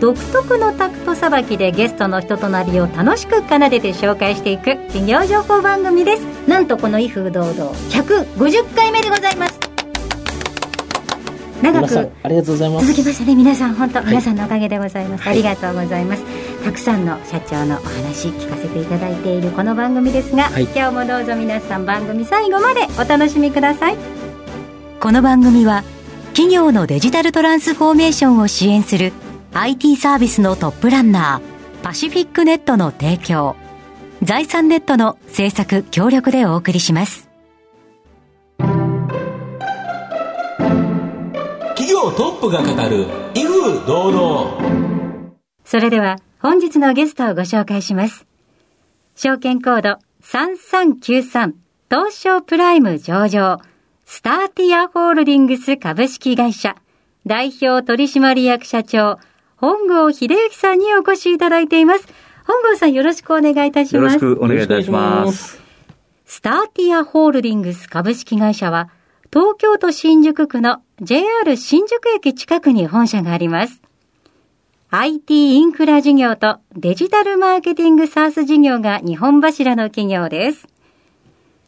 独特のタクトさばきでゲストの人となりを楽しく奏でて紹介していく企業情報番組です。なんとこの威風堂々150回目でございます。長くありがとうございます。続きましたね皆さん本当、はい、皆さんのおかげでございます、はい、ありがとうございます。たくさんの社長のお話聞かせていただいているこの番組ですが、はい、今日もどうぞ皆さん番組最後までお楽しみください。この番組は企業のデジタルトランスフォーメーションを支援する IT サービスのトップランナーパシフィックネットの提供。財産ネットの制作協力でお送りします。企業トップが語る威風堂々。それでは本日のゲストをご紹介します。証券コード3393東証プライム上場スターティアホールディングス株式会社代表取締役社長本郷秀幸さんにお越しいただいています。本郷さんよろしくお願いいたします。よろしくお願いいたします。スターティアホールディングス株式会社は、東京都新宿区の JR 新宿駅近くに本社があります。IT インフラ事業とデジタルマーケティングサース事業が日本柱の企業です。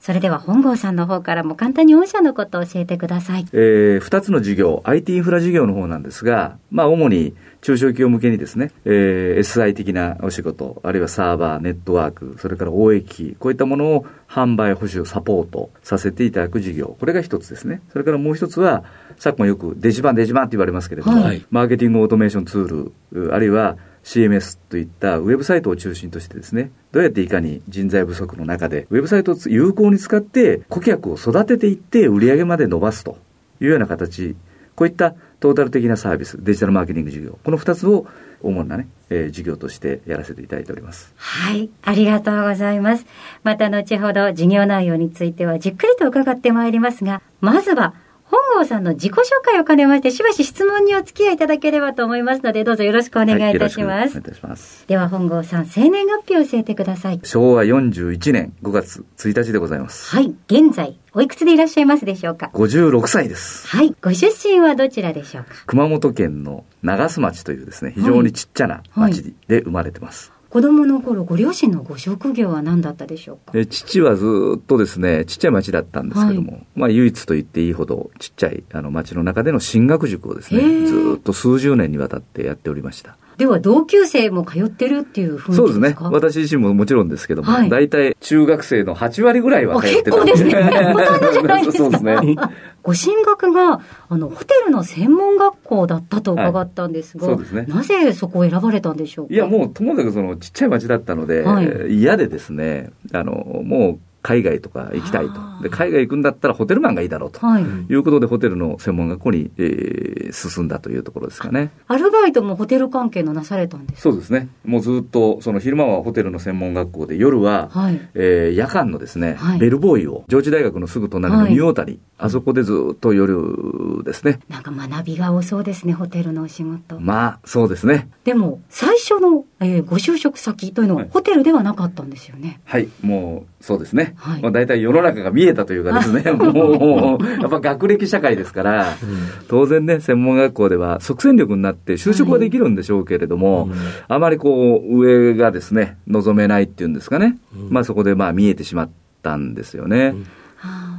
それでは本郷さんの方からも簡単に御社のことを教えてください。えー、2つの事業、IT インフラ事業の方なんですが、まあ主に中小企業向けにですね、えー、SI 的なお仕事、あるいはサーバー、ネットワーク、それから応益、こういったものを販売、保守、サポートさせていただく事業、これが一つですね。それからもう一つは、昨今よくデジバン、デジバンって言われますけれども、はい、マーケティングオートメーションツール、あるいは CMS といったウェブサイトを中心としてですね、どうやっていかに人材不足の中で、ウェブサイトを有効に使って顧客を育てていって売上まで伸ばすというような形、こういったトータル的なサービス、デジタルマーケティング事業、この2つを主なね、えー、事業としてやらせていただいております。はい、ありがとうございます。また後ほど事業内容についてはじっくりと伺ってまいりますが、まずは本郷さんの自己紹介を兼ねまして、しばし質問にお付き合いいただければと思いますので、どうぞよろしくお願いいたします。ます。では本郷さん、生年月日を教えてください。昭和41年5月1日でございます。はい、現在、おいくつでいらっしゃいますでしょうか ?56 歳です。はい。ご出身はどちらでしょうか？熊本県の長洲町というですね、非常にちっちゃな町で生まれてます。はいはい子供の頃ご両親のご職業は何だったでしょうか？え父はずっとですねちっちゃい町だったんですけども、はい、まあ唯一と言っていいほどちっちゃいあの町の中での進学塾をですねずっと数十年にわたってやっておりましたでは同級生も通ってるっていうふうそうですね。私自身ももちろんですけども、はい、大体中学生の8割ぐらいは通ってたんで。結構ですね。ほとんどじゃないですか。そうですね。ご進学が、あの、ホテルの専門学校だったと伺ったんですが、はい、そうですね。なぜそこを選ばれたんでしょうか？いや、もう、ともかくその、ちっちゃい町だったので、はい、嫌でですね、あの、もう、海外とか行きたいと。で、海外行くんだったらホテルマンがいいだろうと。はい、いうことで、ホテルの専門学校に、えー、進んだというところですかね。アルバイトもホテル関係のなされたんですそうですね。もうずっと、その昼間はホテルの専門学校で、夜は、はい、えー、夜間のですね、はい、ベルボーイを、上智大学のすぐ隣のニューオータニ、はい、あそこでずっと夜ですね。なんか学びが多そうですね、ホテルのお仕事。まあ、そうですね。でも、最初の、えー、ご就職先というのは、ホテルではなかったんですよね。はい、もう、そうですね。はい、まあ大体世の中が見えたというかですね、もう、やっぱ学歴社会ですから、当然ね、専門学校では即戦力になって就職はできるんでしょうけれども、はい、あまりこう、上がですね、望めないっていうんですかね、まあそこでまあ見えてしまったんですよね。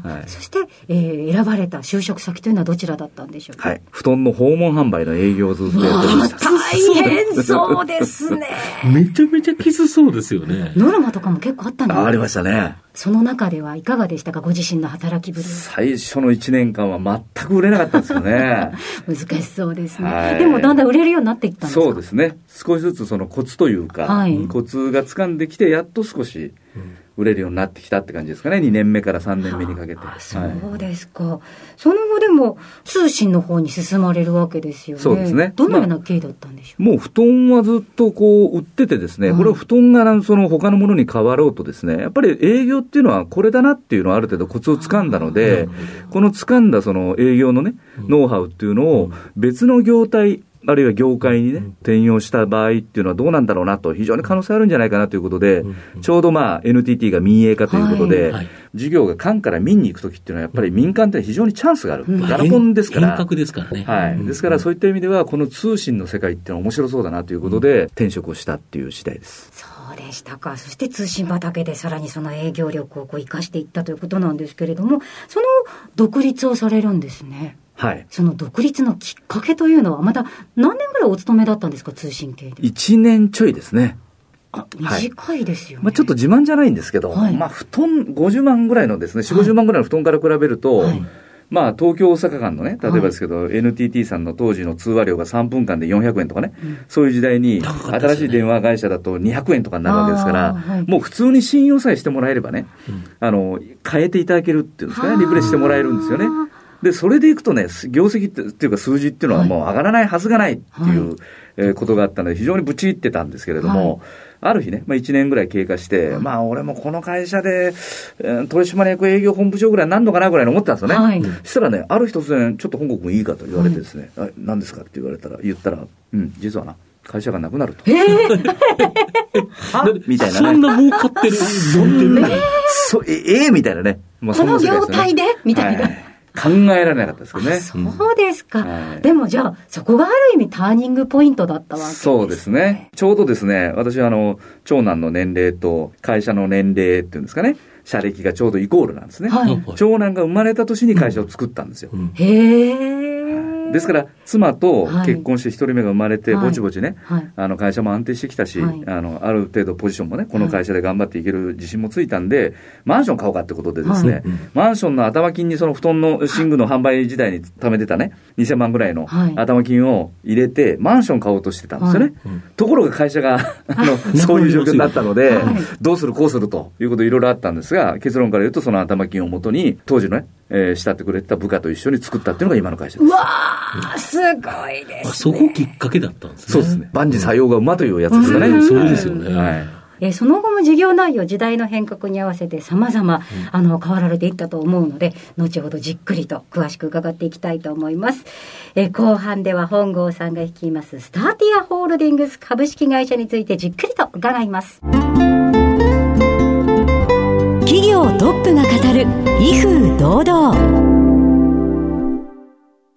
はい、そして、えー、選ばれた就職先というのはどちらだったんでしょうか、はい、布団の訪問販売の営業をずっとやってました。大変そうですね。めちゃめちゃきつそうですよね。ノルマとかも結構あったんですあありましたね。その中ではいかがでしたか？ご自身の働きぶり。最初の1年間は全く売れなかったんですよね。難しそうですね、はい、でもだんだん売れるようになっていったんですか？そうですね。少しずつそのコツというか、はい、コツが掴んできてやっと少し、うん売売れるようになってきたって感じですかね、2年目から3年目にかけて。そうですか、はい、その後でも通信の方に進まれるわけですよね。そうですね。どのような経緯だったんでしょう、まあ、もう布団はずっとこう売っててですね、はい、これを布団がその他のものに変わろうとですね、やっぱり営業っていうのはこれだなっていうのはある程度コツをつかんだので、このつかんだその営業のね、ノウハウっていうのを別の業態、あるいは業界にね、転用した場合っていうのはどうなんだろうなと、非常に可能性あるんじゃないかなということで、ちょうどまあ NTT が民営化ということで、事業が官から民に行くときっていうのは、やっぱり民間って非常にチャンスがある、ガラポンですから、変革ですからね。はい、ですからそういった意味では、この通信の世界っていうのは面白そうだなということで、転職をしたっていう次第です。そうでしたか。そして通信畑でさらにその営業力をこう生かしていったということなんですけれども、その独立をされるんですね。はい、その独立のきっかけというのは、また何年ぐらいお勤めだったんですか、通信系で？1年ちょいですね。あ短いですよ、ね。はい、まあ、ちょっと自慢じゃないんですけど、はい、まあ、布団50万ぐらいのですね、4、50万ぐらいの布団から比べると、はい、まあ、東京、大阪間のね、例えばですけど、NTT さんの当時の通話料が3分間で400円とかね、うん、そういう時代に、新しい電話会社だと200円とかになるわけですから、もう普通に信用さえしてもらえればね、うん、あの、変えていただけるっていうんですかね、リプレイしてもらえるんですよね。で、それでいくとね、業績っていうか数字っていうのはもう上がらないはずがないっていう、はい、えー、ことがあったので、非常にぶち切ってたんですけれども、はい、ある日ね、まあ、1年ぐらい経過して、はい、まあ、俺もこの会社で、えー、取締役営業本部長ぐらいなんのかなぐらいに思ってたんですよね。はい、そしたらね、ある日突然、ちょっと本国いいかと言われてですね、はい、何ですか？って言われたら、言ったら、うん、実はな、会社がなくなると。えー、みたいなね。そんな儲かってる。そんな、そええー、みたいなね。まあ、この業態で？みたいな。考えられなかったですけどね。そうですか、はい。でもじゃあ、そこがある意味ターニングポイントだったわけです、ね、そうですね。ちょうどですね、私はあの、長男の年齢と会社の年齢っていうんですかね、社歴がちょうどイコールなんですね。はい、長男が生まれた年に会社を作ったんですよ。うん、へえ。ですから、妻と結婚して一人目が生まれて、ぼちぼちね、あの会社も安定してきたし、あの、ある程度ポジションもね、この会社で頑張っていける自信もついたんで、マンション買おうかってことでですね、マンションの頭金にその布団の寝具の販売時代に貯めてたね、2000万ぐらいの頭金を入れて、マンション買おうとしてたんですよね。ところが会社が、あの、そういう状況になったので、どうするこうするということいろいろあったんですが、結論から言うとその頭金をもとに、当時のね、えー、慕ってくれた部下と一緒に作ったっていうのが今の会社です。うわー、すごいです、ね、そこきっかけだったんですね。そうですね。万事採用が馬というやつですかね。うん、そうですよね。はいえその後も事業内容、時代の変革に合わせて様々、あの、変わられていったと思うので、後ほどじっくりと詳しく伺っていきたいと思います。え後半では本郷さんが率います、スターティアホールディングス株式会社についてじっくりと伺います。トップが語る威風堂々。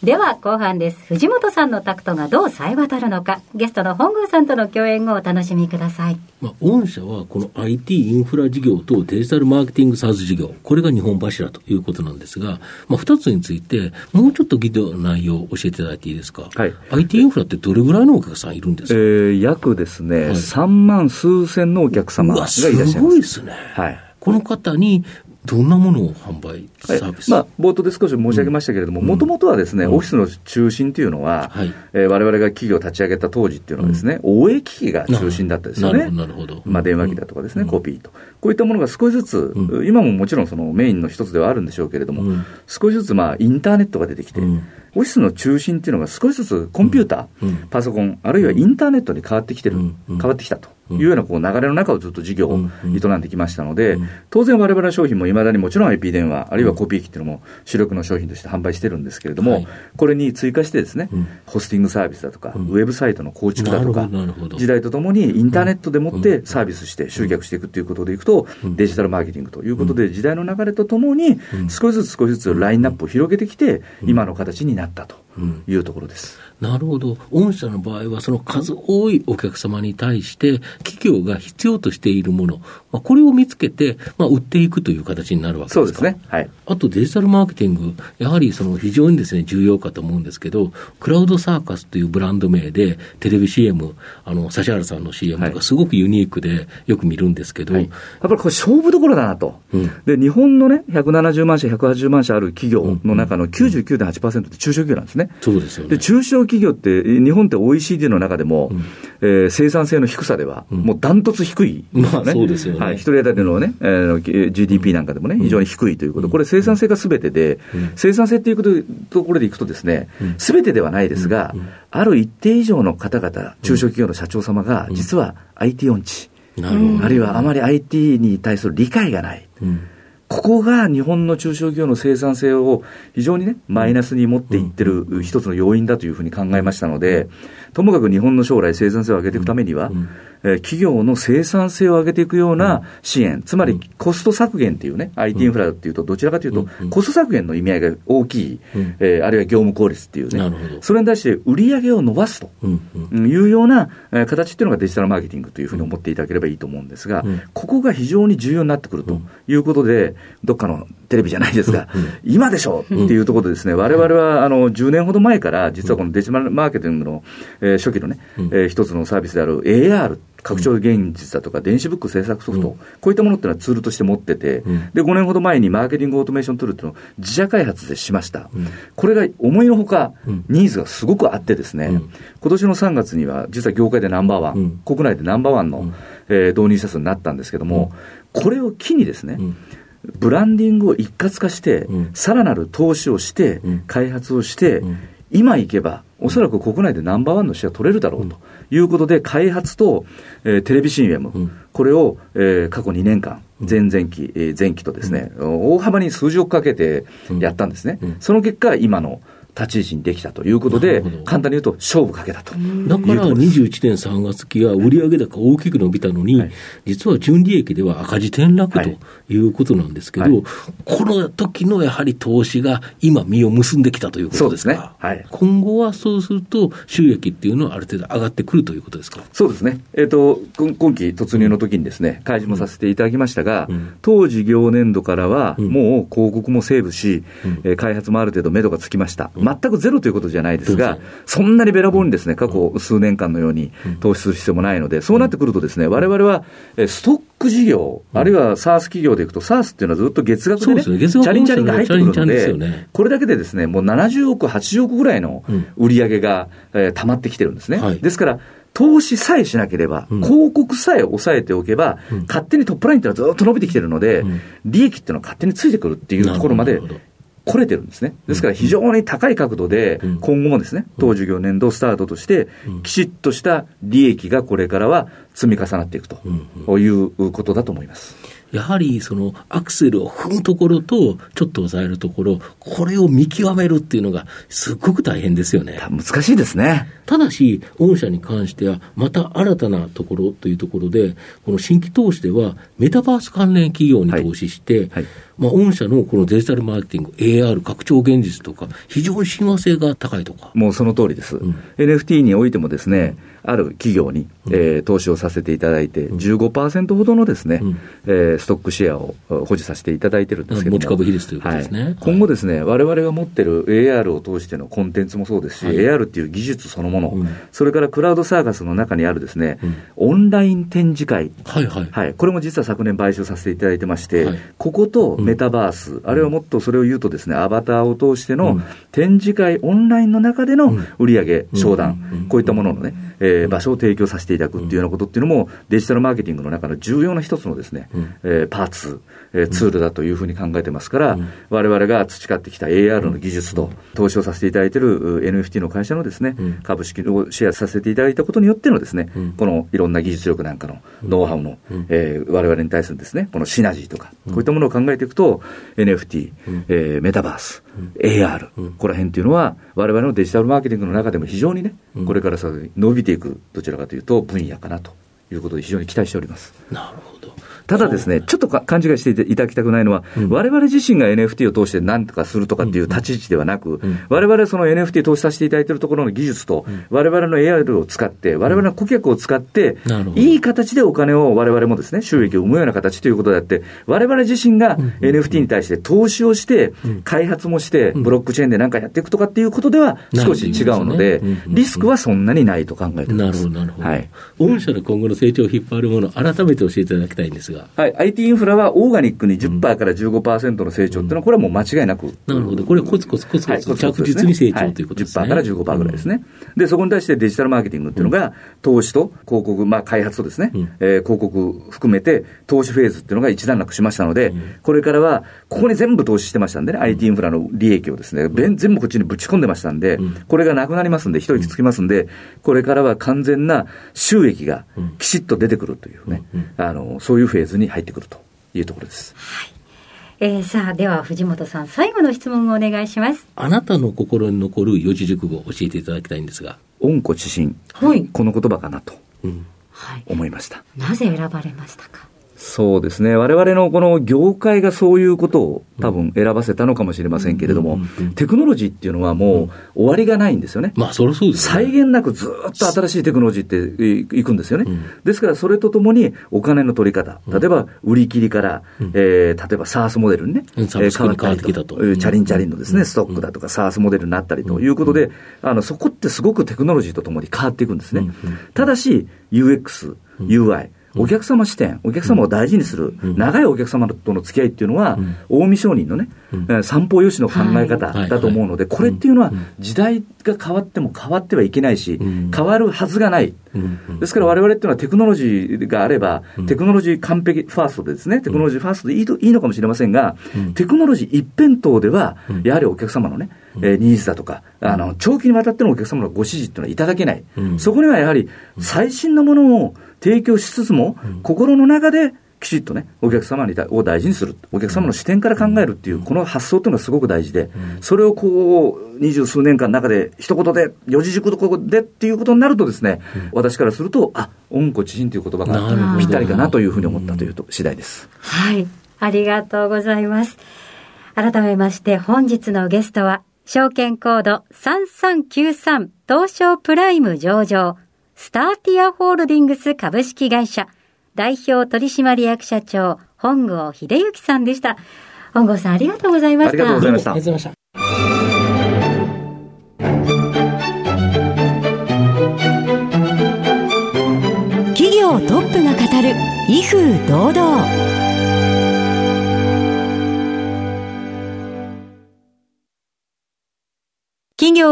では後半です。藤本さんのタクトがどう冴え渡るのか。ゲストの本宮さんとの共演をお楽しみください、まあ、御社はこの IT インフラ事業とデジタルマーケティングサーズ事業これが日本柱ということなんですが、まあ、2つについてもうちょっと議論の内容を教えていただいていいですか、はい、IT インフラってどれぐらいのお客さんいるんですか、えー、約ですね、はい、3万数千のお客様がいらっしゃいます。すごいですね、はい、この方にどんなものを販売、サービス、はい、まあ、冒頭で少し申し上げましたけれども、もともとはですね、オフィスの中心というのは、はい。えー、我々が企業を立ち上げた当時っていうのはですね、応援機器が中心だったですよね。なるほど。まあ、電話機だとかですね、コピーと。こういったものが少しずつ、今ももちろんそのメインの一つではあるんでしょうけれども、少しずつまあ、インターネットが出てきて、オフィスの中心っていうのが少しずつコンピューター、パソコン、あるいはインターネットに変わってきてる、変わってきたと。いうようなこう流れの中をずっと事業を営んできましたので、当然我々の商品もいまだにもちろん IP 電話、あるいはコピー機っていうのも主力の商品として販売してるんですけれども、これに追加してですね、ホスティングサービスだとか、ウェブサイトの構築だとか、時代とともにインターネットでもってサービスして集客していくということでいくと、デジタルマーケティングということで、時代の流れとともに、少しずつ少しずつラインナップを広げてきて、今の形になったというところです。なるほど。御社の場合は、その数多いお客様に対して、企業が必要としているもの、まあ、これを見つけて、まあ、売っていくという形になるわけですか？そうですね。はい。あとデジタルマーケティング、やはりその非常にですね、重要かと思うんですけど、クラウドサーカスというブランド名で、テレビ CM、あの、指原さんの CM とか、すごくユニークで、よく見るんですけど、はい、やっぱりこれ勝負どころだなと。うん、で、日本のね、170万社、180万社ある企業の中の99.8%って中小企業なんですね。そうですよね。で、中小企企業って、日本って OECD の中でも、うん、えー、生産性の低さでは、もうダントツ低い、ね、まあ、そうですよね。はい、一人当たりのね、えー、GDP なんかでもね、非常に低いということ、これ生産性がすべてで、生産性っていうところでいくとですね、すべてではないですが、ある一定以上の方々、中小企業の社長様が、実は IT 音痴、あるいはあまり IT に対する理解がない。ここが日本の中小企業の生産性を非常にね、マイナスに持っていってる一つの要因だというふうに考えましたので、ともかく日本の将来生産性を上げていくためには、え企業の生産性を上げていくような支援、つまりコスト削減っていうね、IT インフラっていうと、どちらかというと、コスト削減の意味合いが大きい、えあるいは業務効率っていうね、それに対して売り上げを伸ばすというような形っていうのがデジタルマーケティングというふうに思っていただければいいと思うんですが、ここが非常に重要になってくるということで、どっかのテレビじゃないですが、今でしょっていうところでですね、われわれはあの10年ほど前から、実はこのデジタルマーケティングの、え初期のね、え一つのサービスである AR 拡張現実だとか、電子ブック制作ソフト、うん、こういったものっていうのはツールとして持ってて、うん、で、5年ほど前にマーケティングオートメーションツールっていうのを自社開発でしました。うん、これが思いのほか、ニーズがすごくあってですね、今年の3月には、実は業界でナンバーワン、国内でナンバーワンの、えー、導入者数になったんですけども、これを機にですね、ブランディングを一括化して、さらなる投資をして、開発をして、今行けば、おそらく国内でナンバーワンのシェア取れるだろうと。いうことで、開発と、えー、テレビ CM、うん、これを、えー、過去2年間、前々期、えー、前期とですね、うん、大幅に数字をかけてやったんですね。その結果、今の立ち位置にできたということで、簡単に言うと、勝負かけたと。だから21年3月期は売上高大きく伸びたのに、はい、実は純利益では赤字転落とい。うことなんですけど、はい、この時のやはり投資が今、実を結んできたということですか、ね。はい、今後はそうすると、収益っていうのはある程度上がってくるということですか？そうですね、えーと、今期突入の時にですね、開示もさせていただきましたが、うん、当事業年度からは、もう広告もセーブし、うん、開発もある程度、目処がつきました。うん全くゼロということじゃないですが、そんなにべらぼうにですね、過去数年間のように投資する必要もないので、そうなってくるとですね、われわれはストック事業、あるいは SARS 企業でいくと、SARS っていうのはずっと月額でね、チャリンチャリンが入ってくるので、これだけでですね、もう70億、80億ぐらいの売り上げが、えー、溜まってきてるんですね。ですから、投資さえしなければ、広告さえ抑えておけば、勝手にトップラインっていうのはずっと伸びてきてるので、利益っていうのは勝手についてくるっていうところまで来れてるんですね。ですから非常に高い角度で、今後もですね、当事業年度スタートとして、きちっとした利益がこれからは積み重なっていくということだと思います。やはりそのアクセルを踏むところと、ちょっと抑えるところ、これを見極めるっていうのが、すごく大変ですよね。難しいですね。ただし、御社に関しては、また新たなところというところで、この新規投資では、メタバース関連企業に投資して、はいはいまあ、御社のこのデジタルマーケティング、AR、拡張現実とか、非常に親和性が高いとか。もうその通りです。うん、NFT においてもですね、ある企業に、えー、投資をさせていただいて、15%ほどのですね、うん、えー、ストックシェアを保持させていただいてるんですけど持ち株比率ということですね。はい、今後ですね、われわれが持ってる AR を通してのコンテンツもそうですし、はい、AR っていう技術そのもの、うん、それからクラウドサーガスの中にあるですね、うん、オンライン展示会、はいはい。はい、これも実は昨年買収させていただいてまして、はい、こことメタバース、あるいはもっとそれを言うとですね、アバターを通しての展示会、オンラインの中での売上、商談、こういったもののね、えー、場所を提供させていただくっていうようなことっていうのも、デジタルマーケティングの中の重要な一つのですね、えー、パーツ、えー、ツールだというふうに考えてますから、われわれが培ってきた AR の技術と、投資をさせていただいている NFT の会社のですね、株式をシェアさせていただいたことによってのですね、このいろんな技術力なんかのノウハウの、えー、われわれに対するですね、このシナジーとか、こういったものを考えていくと、NFT、えー、メタバース、AR、ここら辺っていうのは、われわれのデジタルマーケティングの中でも非常にね、これからさ伸びていく、どちらかというと分野かなということで非常に期待しております。なるほど。ただですね、ちょっと勘違いしていただきたくないのは、われわれ自身が NFT を通して何とかするとかっていう立ち位置ではなく、われわれその NFT 投資させていただいているところの技術と、われわれの AR を使って、われわれの顧客を使って、いい形でお金をわれわれもですね、収益を生むような形ということであって、われわれ自身が NFT に対して投資をして、開発もして、ブロックチェーンで何かやっていくとかっていうことでは少し違うので、リスクはそんなにないと考えてます。なるほど、なるほど。はい。御社の今後の戦成長を引っ張るもの、改めて教えていただきたいんですが。はい、IT インフラはオーガニックに10%から15%の成長っていうのは、これはもう間違いなく。なるほど。これコツコツコツコツ着実に成長ということですね。10%から15%ぐらいですね。で、そこに対してデジタルマーケティングっていうのが、投資と広告、まあ開発とですね、え広告含めて投資フェーズっていうのが一段落しましたので、これからは、ここに全部投資してましたんでね、IT インフラの利益をですね、全部こっちにぶち込んでましたんで、これがなくなりますんで、一息つきますんで、これからは完全な収益がきちっと出てくるというね、あの、そういうフェーズに入ってくるというところです。はいえー、さあ、では藤本さん、最後の質問をお願いします。あなたの心に残る四字熟語を教えていただきたいんですが。温故知新。はい。この言葉かなと。うん。はい。思いました。なぜ選ばれましたか？そうですね。我々のこの業界がそういうことを多分選ばせたのかもしれませんけれども、テクノロジーっていうのはもう終わりがないんですよね。まあ、そりそうです、ね、際限なくずっと新しいテクノロジーっていくんですよね。ですからそれとともにお金の取り方、例えば売り切りから、えー、例えば SARS モデルにね、えー、変わってきたと。チャリンチャリンのですね、ストックだとか SARS モデルになったりと。いうことで、あの、そこってすごくテクノロジーとともに変わっていくんですね。ただし、UX、UI、お客様視点、お客様を大事にする、長いお客様との付き合いっていうのは、近江商人のね、三方よしの考え方だと思うので、これっていうのは、時代が変わっても変わってはいけないし、変わるはずがない。ですから我々っていうのはテクノロジーがあれば、テクノロジー完璧ファーストでですね、テクノロジーファーストでいいといいのかもしれませんが、テクノロジー一辺倒では、やはりお客様のね、えニーズだとか、あの、長期にわたってのお客様のご指示っていうのはいただけない。そこにはやはり、最新のものを提供しつつも、心の中できちっとね、お客様にを大事にする、お客様の視点から考えるっていう、この発想というのはすごく大事で、それをこう、二十数年間の中で、一言で、四字熟語でっていうことになるとですね、私からすると、あ、温故知新という言葉がぴったりかなというふうに思ったというと次第です。はい。ありがとうございます。改めまして、本日のゲストは、証券コード3393東証プライム上場スターティアホールディングス株式会社代表取締役社長本郷秀幸さんでした。本郷さんありがとうございました。ありがとうございました。ありがとうございました。企業トップが語る威風堂々。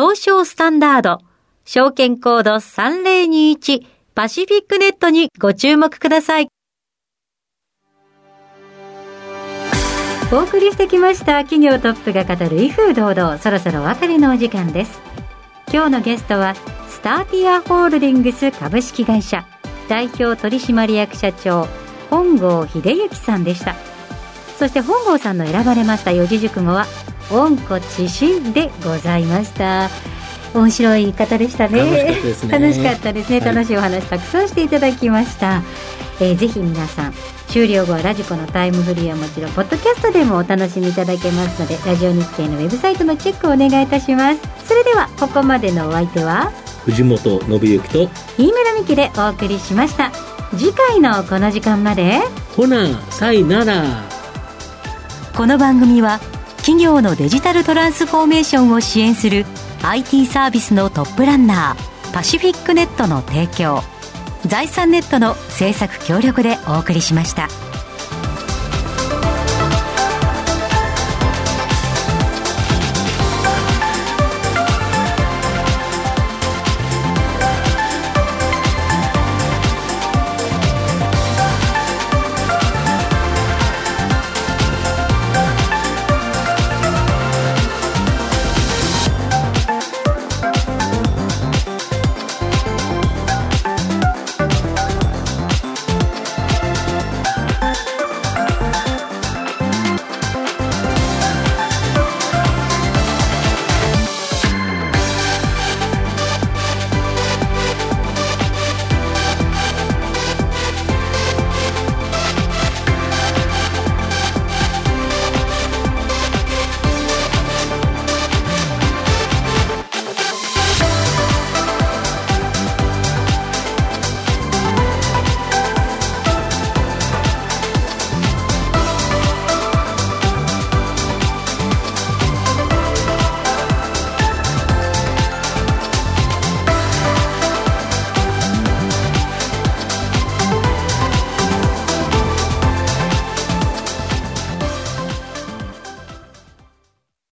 東証スタンダード、証券コード3021パシフィックネットにご注目ください。お送りしてきました企業トップが語る威風堂々そろそろお別れのお時間です今日のゲストはスターティアホールディングス株式会社代表取締役社長本郷秀幸さんでしたそして本郷さんの選ばれました四字熟語は温故知新でございました。面白い方でしたね。楽しかったですね、楽しい。お話たくさんしていただきました、えー、ぜひ皆さん終了後はラジコのタイムフリーはもちろんポッドキャストでもお楽しみいただけますのでラジオ日経のウェブサイトのチェックをお願いいたします。それではここまでのお相手は藤本信之と飯村美希でお送りしました。次回のこの時間までほなさいなら。この番組は企業のデジタルトランスフォーメーションを支援する IT サービスのトップランナーパシフィックネットの提供財産ネットの政策協力でお送りしました。